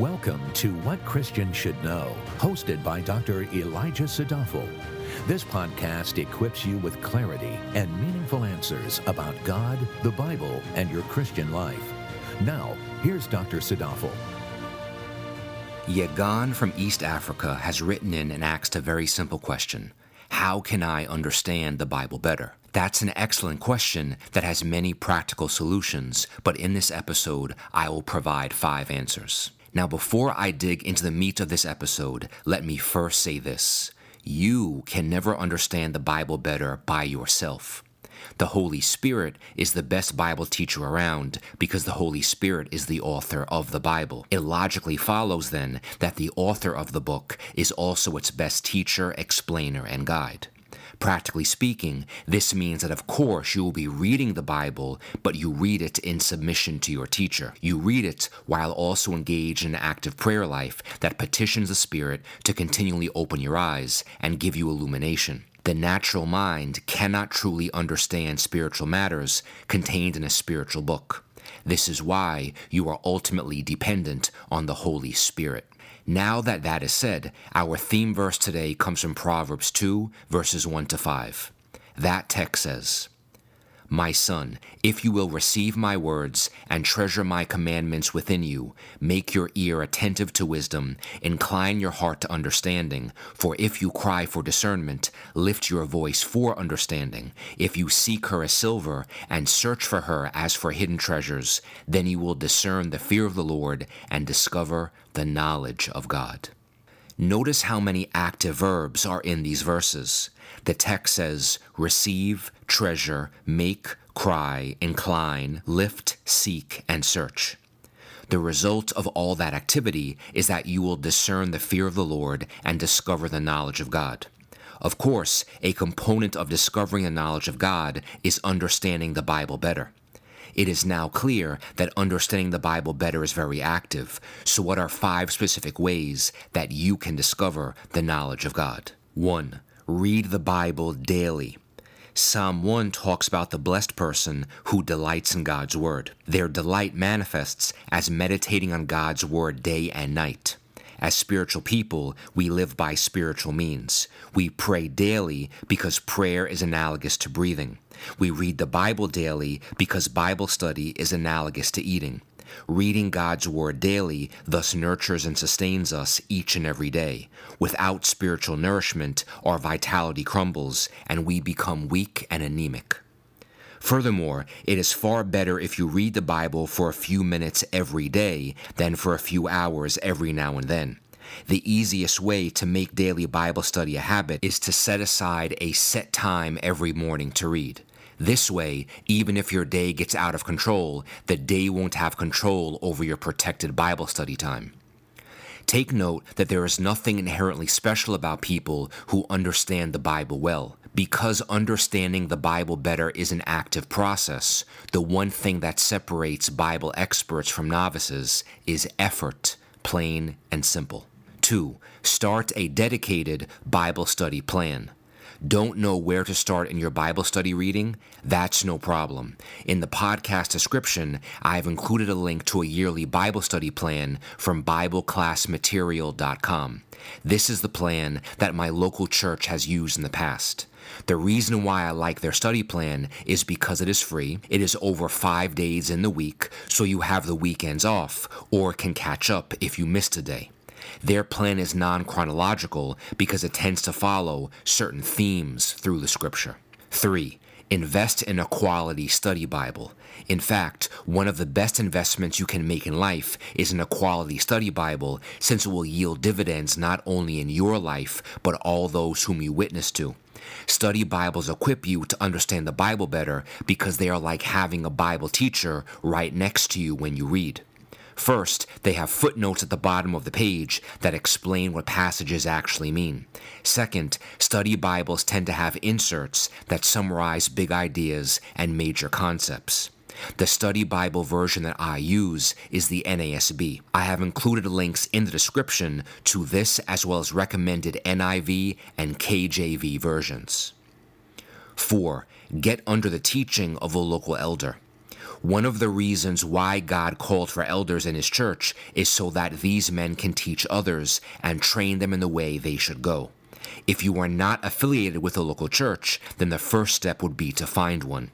Welcome to What Christians Should Know, hosted by Dr. Elijah Sadafel. This podcast equips you with clarity and meaningful answers about God, the Bible, and your Christian life. Now, here's Dr. Sadafel. Yagan from East Africa has written in and asked a very simple question How can I understand the Bible better? That's an excellent question that has many practical solutions, but in this episode, I will provide five answers. Now, before I dig into the meat of this episode, let me first say this You can never understand the Bible better by yourself. The Holy Spirit is the best Bible teacher around because the Holy Spirit is the author of the Bible. It logically follows then that the author of the book is also its best teacher, explainer, and guide. Practically speaking, this means that of course you will be reading the Bible, but you read it in submission to your teacher. You read it while also engaged in an active prayer life that petitions the Spirit to continually open your eyes and give you illumination. The natural mind cannot truly understand spiritual matters contained in a spiritual book. This is why you are ultimately dependent on the Holy Spirit. Now that that is said, our theme verse today comes from Proverbs 2, verses 1 to 5. That text says, my son, if you will receive my words and treasure my commandments within you, make your ear attentive to wisdom, incline your heart to understanding. For if you cry for discernment, lift your voice for understanding. If you seek her as silver and search for her as for hidden treasures, then you will discern the fear of the Lord and discover the knowledge of God. Notice how many active verbs are in these verses. The text says receive, treasure, make, cry, incline, lift, seek, and search. The result of all that activity is that you will discern the fear of the Lord and discover the knowledge of God. Of course, a component of discovering the knowledge of God is understanding the Bible better. It is now clear that understanding the Bible better is very active. So, what are five specific ways that you can discover the knowledge of God? 1. Read the Bible daily. Psalm 1 talks about the blessed person who delights in God's Word. Their delight manifests as meditating on God's Word day and night. As spiritual people, we live by spiritual means. We pray daily because prayer is analogous to breathing. We read the Bible daily because Bible study is analogous to eating. Reading God's Word daily thus nurtures and sustains us each and every day. Without spiritual nourishment, our vitality crumbles and we become weak and anemic. Furthermore, it is far better if you read the Bible for a few minutes every day than for a few hours every now and then. The easiest way to make daily Bible study a habit is to set aside a set time every morning to read. This way, even if your day gets out of control, the day won't have control over your protected Bible study time. Take note that there is nothing inherently special about people who understand the Bible well. Because understanding the Bible better is an active process, the one thing that separates Bible experts from novices is effort, plain and simple. 2. Start a dedicated Bible study plan. Don't know where to start in your Bible study reading? That's no problem. In the podcast description, I have included a link to a yearly Bible study plan from BibleClassMaterial.com. This is the plan that my local church has used in the past. The reason why I like their study plan is because it is free. It is over five days in the week, so you have the weekends off or can catch up if you missed a day. Their plan is non chronological because it tends to follow certain themes through the scripture. 3. Invest in a quality study Bible. In fact, one of the best investments you can make in life is in a quality study Bible since it will yield dividends not only in your life, but all those whom you witness to. Study Bibles equip you to understand the Bible better because they are like having a Bible teacher right next to you when you read. First, they have footnotes at the bottom of the page that explain what passages actually mean. Second, study Bibles tend to have inserts that summarize big ideas and major concepts. The study Bible version that I use is the NASB. I have included links in the description to this as well as recommended NIV and KJV versions. 4. Get under the teaching of a local elder. One of the reasons why God called for elders in his church is so that these men can teach others and train them in the way they should go. If you are not affiliated with a local church, then the first step would be to find one.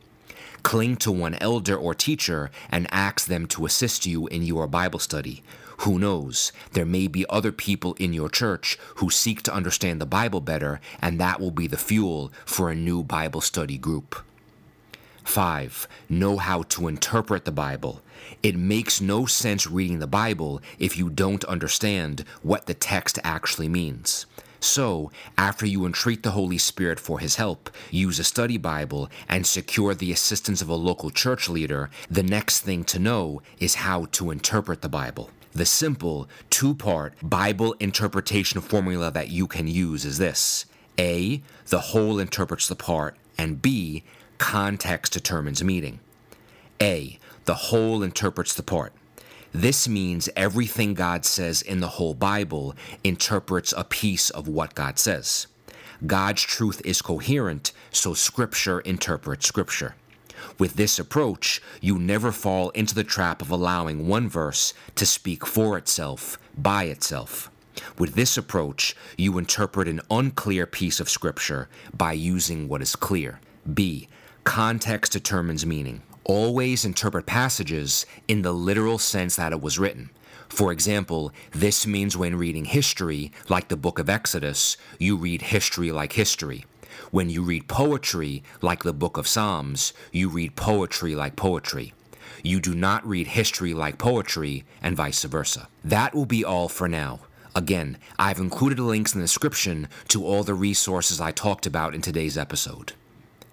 Cling to one elder or teacher and ask them to assist you in your Bible study. Who knows? There may be other people in your church who seek to understand the Bible better, and that will be the fuel for a new Bible study group. 5. Know how to interpret the Bible. It makes no sense reading the Bible if you don't understand what the text actually means. So, after you entreat the Holy Spirit for his help, use a study Bible, and secure the assistance of a local church leader, the next thing to know is how to interpret the Bible. The simple two part Bible interpretation formula that you can use is this A. The whole interprets the part, and B. Context determines meaning. A. The whole interprets the part. This means everything God says in the whole Bible interprets a piece of what God says. God's truth is coherent, so Scripture interprets Scripture. With this approach, you never fall into the trap of allowing one verse to speak for itself, by itself. With this approach, you interpret an unclear piece of Scripture by using what is clear. B. Context determines meaning always interpret passages in the literal sense that it was written. For example, this means when reading history, like the book of Exodus, you read history like history. When you read poetry, like the book of Psalms, you read poetry like poetry. You do not read history like poetry, and vice versa. That will be all for now. Again, I've included links in the description to all the resources I talked about in today's episode.